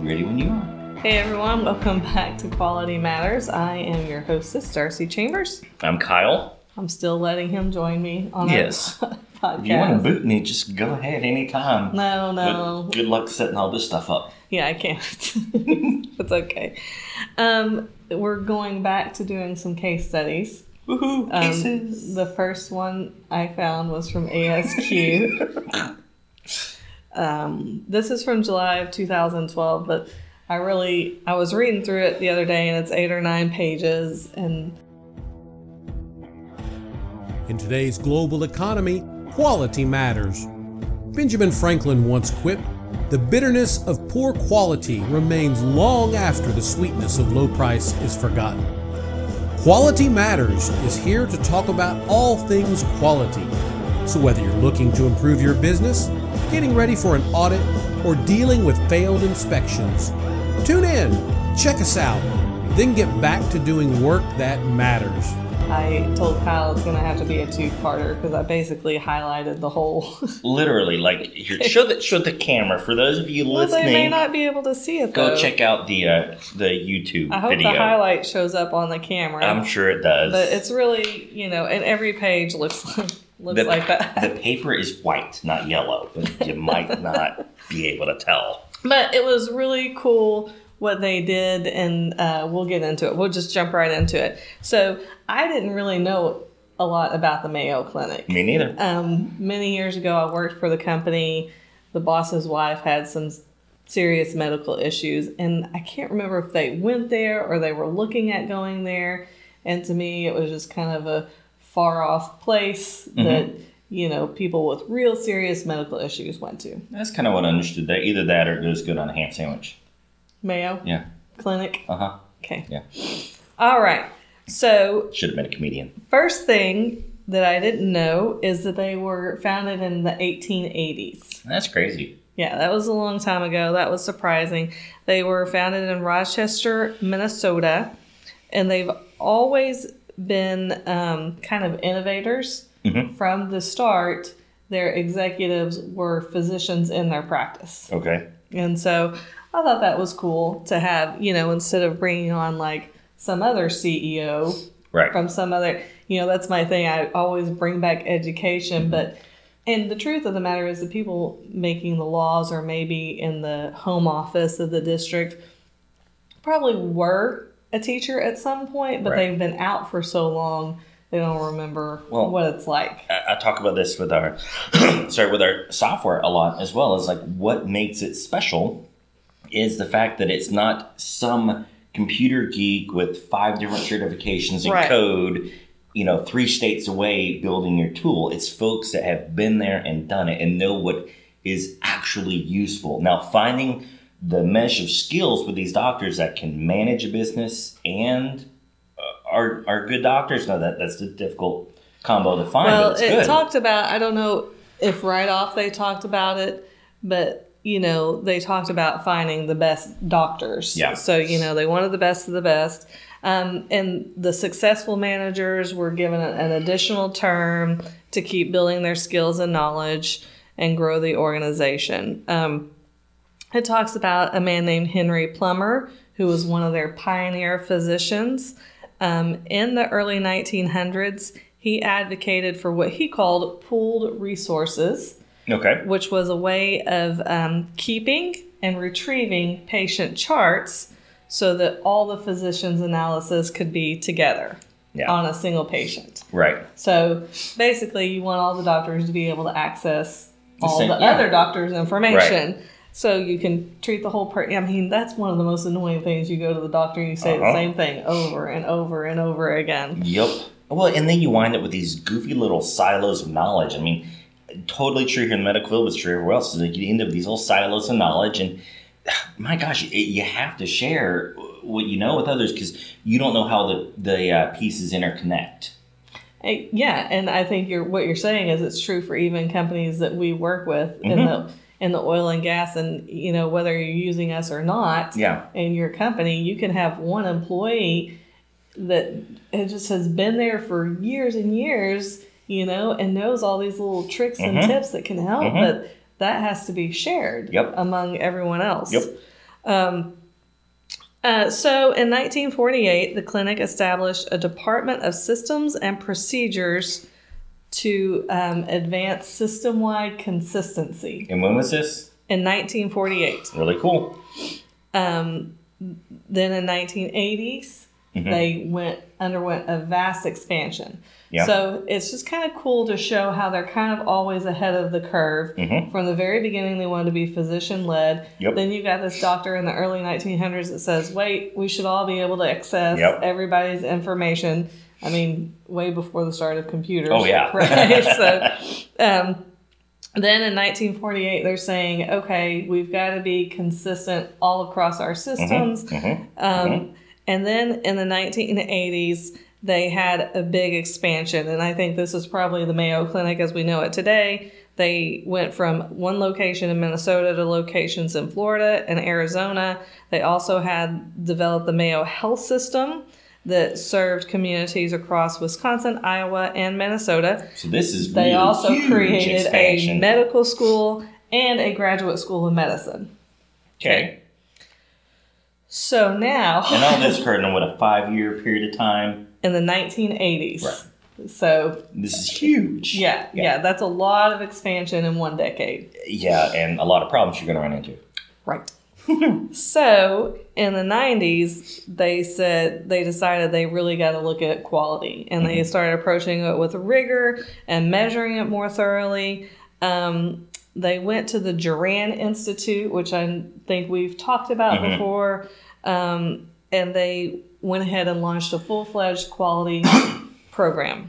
Ready when you are. Hey everyone, welcome back to Quality Matters. I am your hostess, Darcy Chambers. I'm Kyle. I'm still letting him join me on Yes. our podcast. If you want to boot me, just go ahead anytime. no, no. But good luck setting all this stuff up. Yeah, I can't. it's okay. Um, we're going back to doing some case studies. Woohoo! Um, Cases. the first one I found was from ASQ. um, this is from July of 2012, but I really I was reading through it the other day, and it's eight or nine pages, and In today's global economy, quality matters. Benjamin Franklin once quipped The bitterness of poor quality remains long after the sweetness of low price is forgotten. Quality Matters is here to talk about all things quality. So, whether you're looking to improve your business, getting ready for an audit, or dealing with failed inspections, tune in, check us out, then get back to doing work that matters. I told Kyle it's gonna have to be a two-parter because I basically highlighted the whole. Literally, like here, show the show the camera for those of you well, they may not be able to see it go though. check out the uh, the YouTube I hope video. the highlight shows up on the camera. I'm sure it does. But it's really, you know, and every page looks like looks the, like that. the paper is white, not yellow, but you might not be able to tell. But it was really cool what they did, and uh, we'll get into it. We'll just jump right into it. So I didn't really know a lot about the Mayo Clinic. Me neither. Um, many years ago, I worked for the company. The boss's wife had some serious medical issues, and I can't remember if they went there or they were looking at going there. And to me, it was just kind of a far off place that you know people with real serious medical issues went to. That's kind of what I understood. That either that or it goes good on a ham sandwich. Mayo Yeah. Clinic. Uh huh. Okay. Yeah. All right. So Should have been a comedian. first thing that I didn't know is that they were founded in the 1880s. That's crazy. Yeah, that was a long time ago. That was surprising. They were founded in Rochester, Minnesota, and they've always been um, kind of innovators. Mhm. From the start, their executives were physicians in their practice. Okay. And so I thought that was cool to have, you know, instead of bringing on like some other CEO Right. from some other, you know, that's my thing. I always bring back education, but and the truth of the matter is the people making the laws or maybe in the home office of the district probably were a teacher at some point, but Right. they've been out for so long they don't remember Well- what it's like. I, I talk about this with our sorry with our software a lot as well as like what makes it special is the fact that it's not some computer geek with five different certifications in Right. code you know three states away building your tool it's folks that have been there and done it and know what is actually useful now finding the mesh of skills with these doctors that can manage a business and uh, are, are good doctors no that that's a difficult combo to find well, it good talked about, I don't know if right off they talked about it, but you know, they talked about finding the best doctors. Yeah. So, you know, they wanted the best of the best. Um, and the successful managers were given an, an additional term to keep building their skills and knowledge and grow the organization. Um, it talks about a man named Henry Plummer, who was one of their pioneer physicians. Um, in the early 1900s, he advocated for what he called pooled resources, okay which was a way of um, keeping and retrieving patient charts so that all the physician's analysis could be together Yeah. on a single patient. right So basically, you want all the doctors to be able to access The all same- the yeah. other doctors' information. So you can treat the whole person. I mean, that's one of the most annoying things. You go to the doctor and you say Uh-huh. the same thing over and over and over again. Yep. Well, and then you wind up with these goofy little silos of knowledge. I mean, totally true here in the medical field, but it's true everywhere else. Is like you end up with these little silos of knowledge, and my gosh, it, you have to share what you know with others because you don't know how the the uh, pieces interconnect. Yeah, and I think you're what you're saying is it's true for even companies that we work with in Mhm. the in the oil and gas, and you know whether you're using us or not. Yeah. in your company, you can have one employee that it just has been there for years and years, you know, and knows all these little tricks and Mhm. tips that can help, Mhm. but that has to be shared Yep. among everyone else. Yep. Uh, so in 1948, the clinic established a Department of Systems and Procedures to um, advance system wide consistency. And when was this? In 1948. Really cool. Um, then in 1980s, they went underwent a vast expansion. Yeah. So it's just kind of cool to show how they're kind of always ahead of the curve. From the very beginning, they wanted to be physician led. Yep. Then you got this doctor in the early 1900s that says, "Wait, we should all be able to access Yep. everybody's information." I mean, way before the start of computers. Oh, yeah. right. so, um, then in 1948, they're saying, okay, we've got to be consistent all across our systems. Um, And then in the 1980s, they had a big expansion. And I think this is probably the Mayo Clinic as we know it today. They went from one location in Minnesota to locations in Florida and Arizona. They also had developed the Mayo Health System that served communities across Wisconsin, Iowa, and Minnesota. So this is They really also created expansion. a medical school and a graduate school of medicine. okay. So now, And all this occurred in what a five year period of time. in the 1980s. Right. So, This is huge. yeah, yeah, that's a lot of expansion in one decade. Yeah, and a lot of problems you're going to run into. Right. so, in the 90s, they said they decided they really got to look at quality and they started approaching it with rigor and measuring it more thoroughly. Um, they went to the Juran Institute, which I think we've talked about before, um, and they went ahead and launched a full fledged quality program.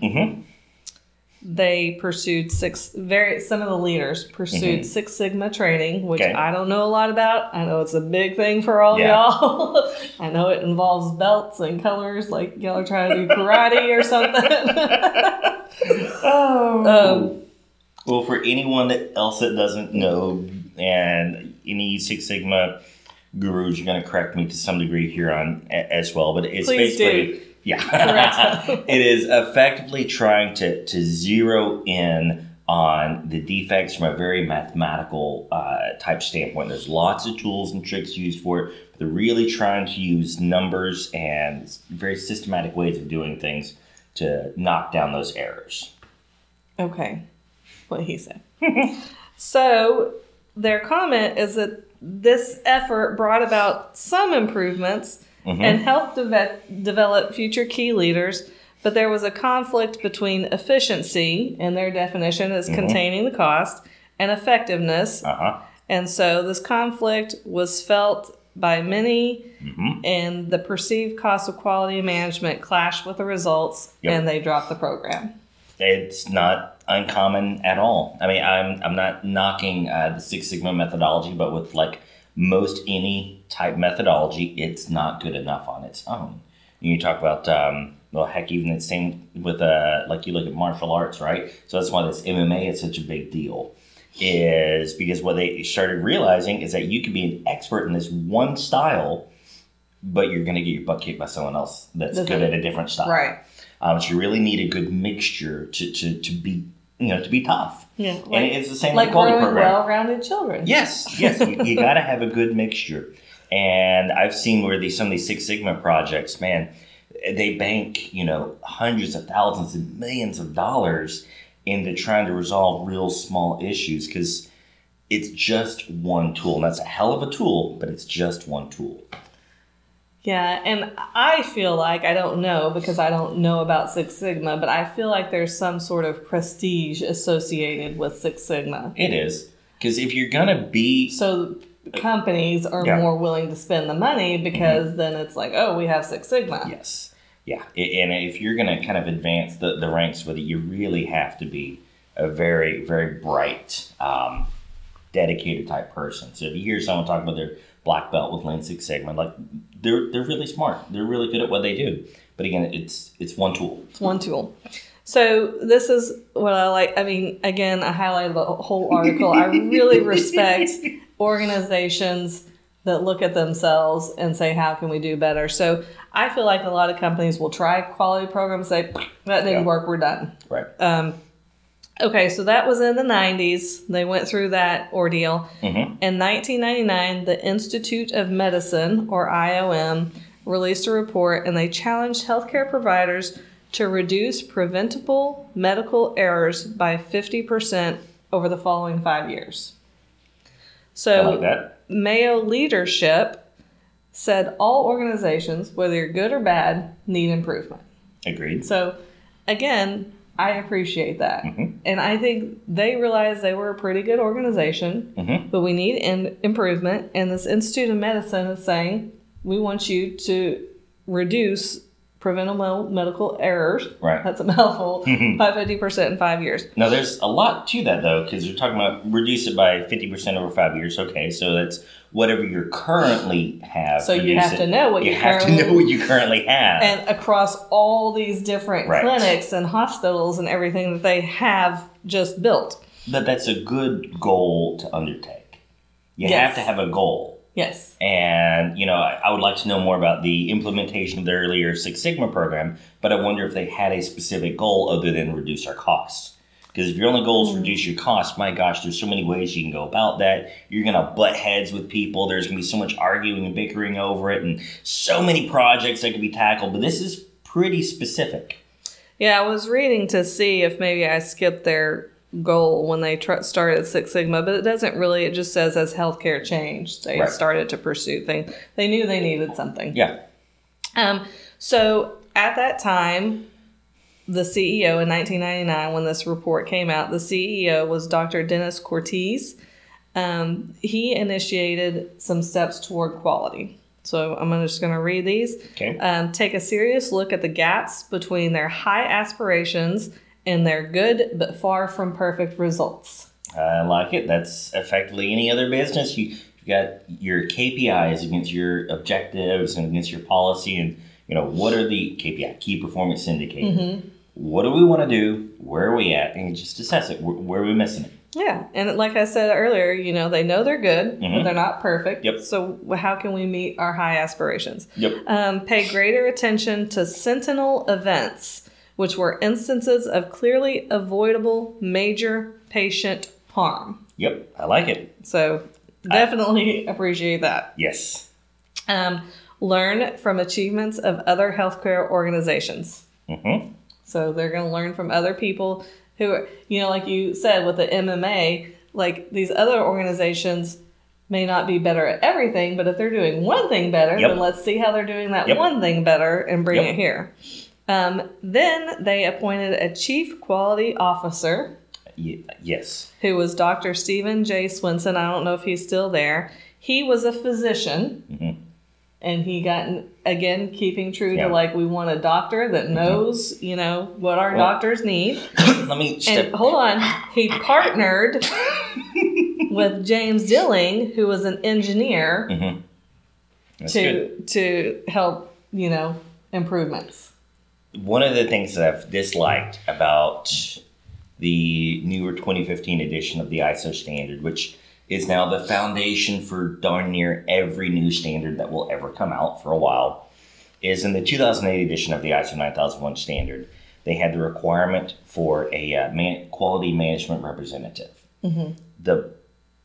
They pursued six very some of the leaders pursued mm-hmm. Six Sigma training, which Okay. I don't know a lot about. I know it's a big thing for all Yeah. y'all. I know it involves belts and colors, like y'all are trying to do karate or something. Oh. Um, well, for anyone that else that doesn't know, and any Six Sigma gurus, you're going to correct me to some degree here on as well. But it's basically do. Yeah, it is effectively trying to to zero in on the defects from a very mathematical uh, type standpoint. There's lots of tools and tricks used for it. But they're really trying to use numbers and very systematic ways of doing things to knock down those errors. Okay, what he said. so their comment is that this effort brought about some improvements and help deve- develop future key leaders, but there was a conflict between efficiency, and their definition is containing the cost, and effectiveness. Uh huh. And so this conflict was felt by many, and the perceived cost of quality management clashed with the results, Yep. and they dropped the program. It's not uncommon at all. I mean, I'm I'm not knocking uh, the Six Sigma methodology, but with like most any type methodology, it's not good enough on its own. You talk about um, well, heck, even the same with uh, like you look at martial arts, right? So that's why this MMA is such a big deal. Is because what they started realizing is that you can be an expert in this one style, but you're going to get your butt kicked by someone else that's That's good at a different style. Right. Um, so you really need a good mixture to, to, to be you know to be tough. Yeah, and like- it's the same like with the quality program. well-rounded children. Yes, yes, you, you got to have a good mixture. And I've seen where these some of these Six Sigma projects, man, they bank you know hundreds of thousands and millions of dollars into trying to resolve real small issues because it's just one tool, and that's a hell of a tool, but it's just one tool. Yeah, and I feel like I don't know because I don't know about Six Sigma, but I feel like there's some sort of prestige associated with Six Sigma. It is because if you're gonna be So companies are Yeah. more willing to spend the money because then it's like, oh, we have Six Sigma. Yes. Yeah. And if you're going to kind of advance the, the ranks with it, you really have to be a very, very bright, um, dedicated type person. So if you hear someone talk about their black belt with Lean Six Sigma, like they're they're really smart. They're really good at what they do. But again, it's it's one tool. It's one tool. So this is what I like. I mean, again, I highlighted the whole article. I really respect organizations that look at themselves and say, "How can we do better?" So I feel like a lot of companies will try quality programs, say, "That didn't Yeah. work. We're done." Right. Um, Okay, so that was in the 90s. They went through that ordeal. Mhm. In 1999, the Institute of Medicine, or IOM, released a report and they challenged healthcare providers to reduce preventable medical errors by 50% over the following five years. So, like that. Mayo leadership said all organizations, whether you're good or bad, need improvement. Agreed. So, again, I appreciate that. Mhm. And I think they realized they were a pretty good organization, Mhm. but we need in- improvement. And this Institute of Medicine is saying we want you to reduce preventable medical errors. Right. That's a mouthful mm-hmm. by 50% in five years. Now, there's a lot to that though, because you're talking about reduce it by 50% over five years. Okay, so that's whatever you currently have. So you have it. to know what you you have to currently- know what you currently have. and across all these different Right. clinics and hospitals and everything that they have just built. but that's a good goal to undertake. You Yes. have to have a goal. Yes. And, you know, I, I would like to know more about the implementation of the earlier Six Sigma program, but I wonder if they had a specific goal other than reduce our costs. Because if your only goal is to hmm. reduce your costs, my gosh, there's so many ways you can go about that. You're going to butt heads with people. There's going to be so much arguing and bickering over it, and so many projects that can be tackled. But this is pretty specific. Yeah, I was reading to see if maybe I skipped their goal when they tr- started Six Sigma, but it doesn't really. It just says as healthcare changed, they Right. started to pursue things. They knew they needed something. Yeah. Um, so at that time, the CEO in 1999, when this report came out, the CEO was Dr. Denis Cortese. Um, he initiated some steps toward quality. So I'm just going to read these. Okay. Um, take a serious look at the gaps between their high aspirations and their good but far from perfect results. I like it. That's effectively any other business. You you got your KPIs against your objectives and against your policy, and you know what are the KPI key performance indicators. What do we want to do? Where are we at? And just assess it. Where, where are we missing it? Yeah, and like I said earlier, you know they know they're good, but Mhm. they're not perfect. Yep. So how can we meet our high aspirations? Yep. Um, pay greater attention to sentinel events, which were instances of clearly avoidable major patient harm. Yep. I like it. So definitely appreciate that. Yes. Um, learn from achievements of other healthcare organizations. Mm-hmm. So they're going to learn from other people who, are, you know, like you said with the MMA, like these other organizations may not be better at everything, but if they're doing one thing better, Yep. then let's see how they're doing that Yep. one thing better and bring Yep. it here. Um, then they appointed a chief quality officer Ye- yes. who was Dr. Stephen J. Swensen. I don't know if he's still there. He was a physician. Mhm. And he got again keeping true Yeah. to like we want a doctor that knows you know what our Well, doctors need. Let me step. And hold on, he partnered with James Dilling, who was an engineer, Mhm. Good. to to help you know improvements. One of the things that I've disliked about the newer 2015 edition of the ISO standard, which is now the foundation for darn near every new standard that will ever come out for a while, is in the 2008 edition of the ISO 9001 standard, they had the requirement for a uh, man, quality management representative. The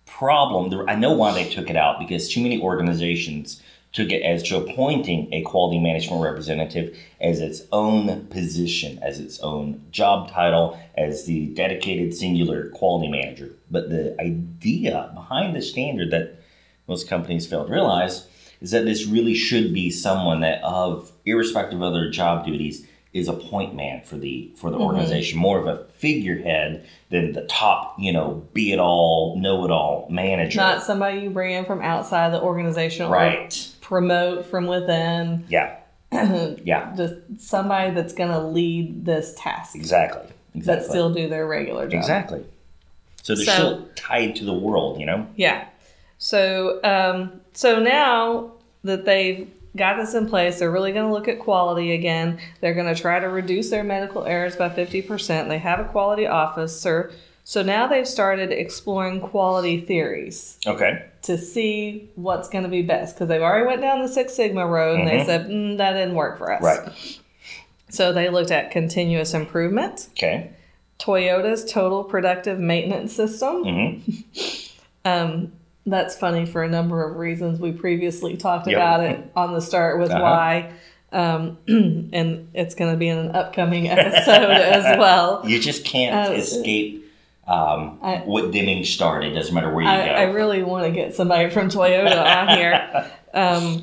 problem, the, I know why they took it out because too many organizations took it as to appointing a quality management representative as its own position, as its own job title, as the dedicated singular quality manager. But the idea behind the standard that most companies fail to realize is that this really should be someone that, of irrespective of their job duties, is a point man for the for the mm-hmm. organization, more of a figurehead than the top, you know, be it all, know it all manager. Not somebody you bring in from outside the organization or right. Promote from within. Yeah. Yeah. Just somebody that's going to lead this task, Exactly. Exactly. but still do their regular job. exactly. So they're So- still tied to the world, you know. Yeah. So um, so now that they've got this in place, they're really going to look at quality again. They're going to try to reduce their medical errors by fifty percent. They have a quality officer. So now they've started exploring quality theories Okay. to see what's going to be best because they've already went down the Six Sigma road and they Mhm. said mm, that didn't work for us. Right. So they looked at continuous improvement, Okay. Toyota's Total Productive Maintenance System. hmm Um, that's funny for a number of reasons. We previously talked Yep. about it on the start with Uh-huh. why. Um, and it's going to be in an upcoming episode as well. You just can't Uh, escape um, I- what Deming started. Doesn't matter where you I, go. I really want to get somebody from Toyota on here. Um,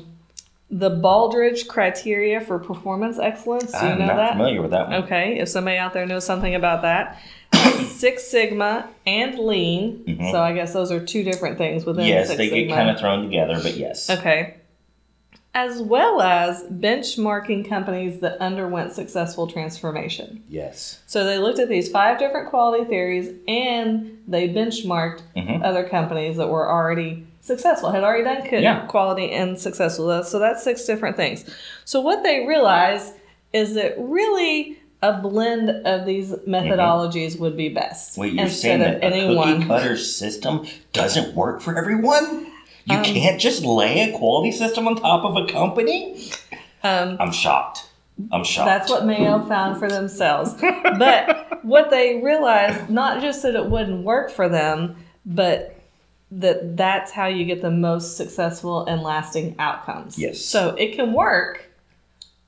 the Baldrige criteria for performance excellence. Do you I'm know not that? familiar with that one. Okay, if somebody out there knows something about that. Six Sigma and Lean. Mhm. So I guess those are two different things within Yes, Six they Sigma. get kind of thrown together, but yes. Okay. As well as benchmarking companies that underwent successful transformation. Yes. So they looked at these five different quality theories and they benchmarked Mhm. other companies that were already successful, had already done co- Yeah. quality and successful. So that's six different things. So what they realized is that really a blend of these methodologies would be best. Mm-hmm. Wait, you're instead saying of that a cookie cutter system doesn't work for everyone? You Um, can't just lay a quality system on top of a company? Um, I'm shocked. I'm shocked. That's what Mayo found for themselves. But what they realized, not just that it wouldn't work for them, but that that's how you get the most successful and lasting outcomes. Yes. So it can work,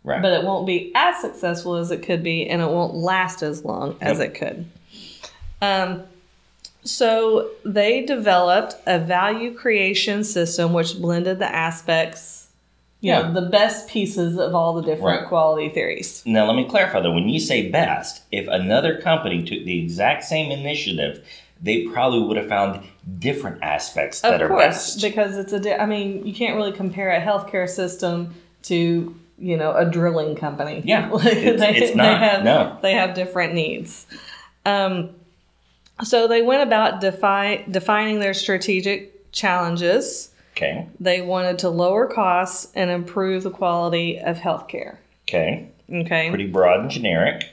right. but it won't be as successful as it could be, and it won't last as long as it could. Um, so they developed a value creation system which blended the aspects, you Yeah. know, the best pieces of all the different Right. quality theories. Now, let me clarify though. When you say best, if another company took the exact same initiative, they probably would have found different aspects that of are best. because it's a. Di- I mean, you can't really compare a healthcare system to you know a drilling company. Yeah, Like, it's- it's not, have, no. they have different needs. Um, so they went about defi- defining their strategic challenges. Okay. They wanted to lower costs and improve the quality of healthcare. Okay. Okay. Pretty broad and generic.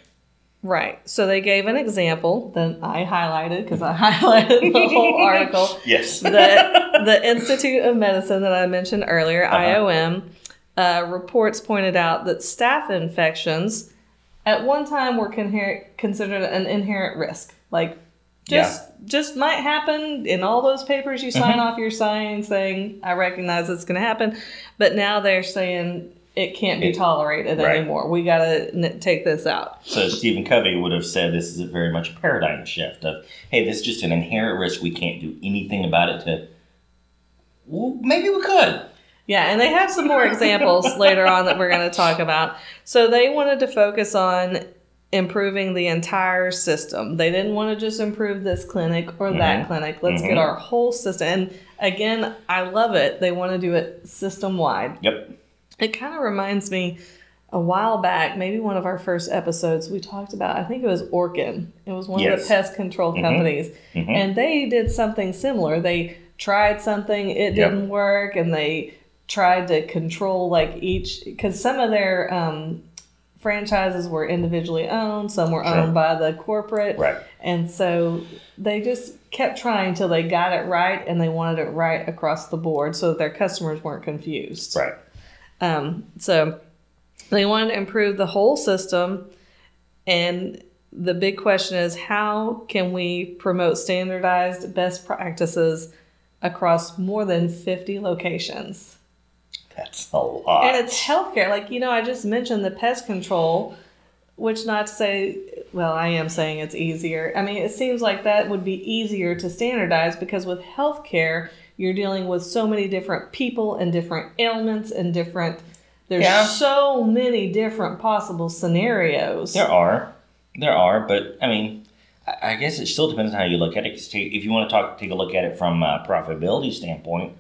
Right. So they gave an example that I highlighted because I highlighted the whole article. Yes. the the Institute of Medicine that I mentioned earlier, Uh-huh. IOM, uh, reports pointed out that staph infections at one time were conher- considered an inherent risk. Like, just just might happen in all those papers you sign Mm-hmm. off. You're signing saying I recognize it's going to happen, but now they're saying it can't be tolerated right. anymore. We got to take this out. So Stephen Covey would have said this is a very much a paradigm shift of, hey, this is just an inherent risk. We can't do anything about it to. Well, maybe we could. Yeah, and they have some more examples later on that we're going to talk about. So they wanted to focus on improving the entire system. They didn't want to just improve this clinic or that Mhm. clinic. Let's Mhm. get our whole system. And again, I love it. They want to do it system wide. Yep. It kind of reminds me a while back, maybe one of our first episodes, we talked about, I think it was Orkin. It was one of the pest control Mhm. companies. Mhm. And they did something similar. They tried something, it Yep. didn't work, and they tried to control like each, because some of their um, franchises were individually owned, some were Sure. owned by the corporate. Right. And so they just kept trying until they got it right and they wanted it right across the board so that their customers weren't confused. Right. Um, so they wanted to improve the whole system. And the big question is how can we promote standardized best practices across more than 50 locations? That's a lot. And it's healthcare. Like, you know, I just mentioned the pest control, which not to say, well, I am saying it's easier. I mean, it seems like that would be easier to standardize because with healthcare, you're dealing with so many different people and different ailments and different, there's Yeah. so many different possible scenarios. There are, there are, but I mean, I guess it still depends on how you look at it. 'cause take- if you want to talk, take a look at it from a profitability standpoint.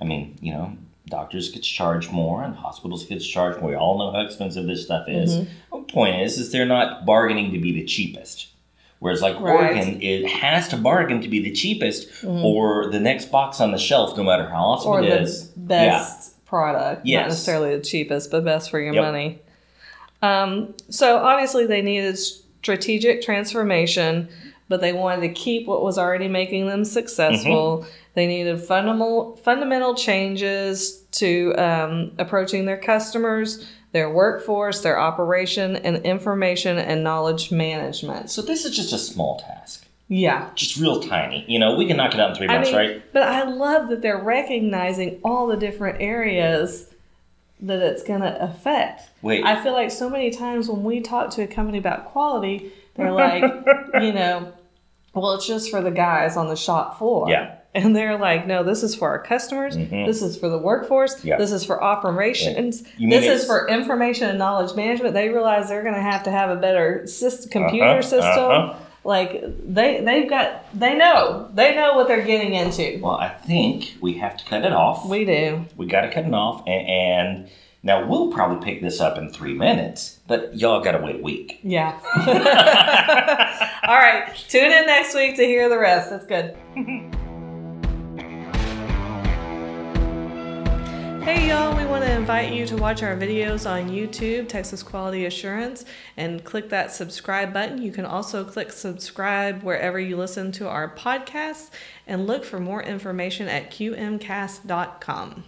I mean, you know, doctors gets charged more, and hospitals gets charged more. We all know how expensive this stuff is. Mm-hmm. The point is, is they're not bargaining to be the cheapest. Whereas, like Right. Orkin, it has to bargain to be the cheapest, or the next box on the shelf, no matter how awesome Mm-hmm. or it the is. best product. Yes. Not necessarily the cheapest, but best for your Yep. money. Um, so obviously they needed strategic transformation, but they wanted to keep what was already making them successful. Mm-hmm. They needed fundamental fundamental changes to um, approaching their customers, their workforce, their operation, and information and knowledge management. So this is just a small task, Yeah. just real tiny. You know, we can knock it out in three I months, mean, right? But I love that they're recognizing all the different areas that it's going to affect. Wait. I feel like so many times when we talk to a company about quality, they're like, you know, well, it's just for the guys on the shop floor. Yeah. And they're like, no, this is for our customers. This is for the workforce. Yeah. This is for operations. This is for information and knowledge management. They realize they're going to have to have a better system, computer Uh-huh, system. uh-huh. Like they they've got they know they know what they're getting into. Well, I think we have to cut it off. We do. We got to cut it off, and, and now we'll probably pick this up in three minutes, but y'all got to wait a week. Yeah. All right. Tune in next week to hear the rest. That's good. Hey y'all, we want to invite you to watch our videos on YouTube, Texas Quality Assurance, and click that subscribe button. You can also click subscribe wherever you listen to our podcasts and look for more information at qmcast.com.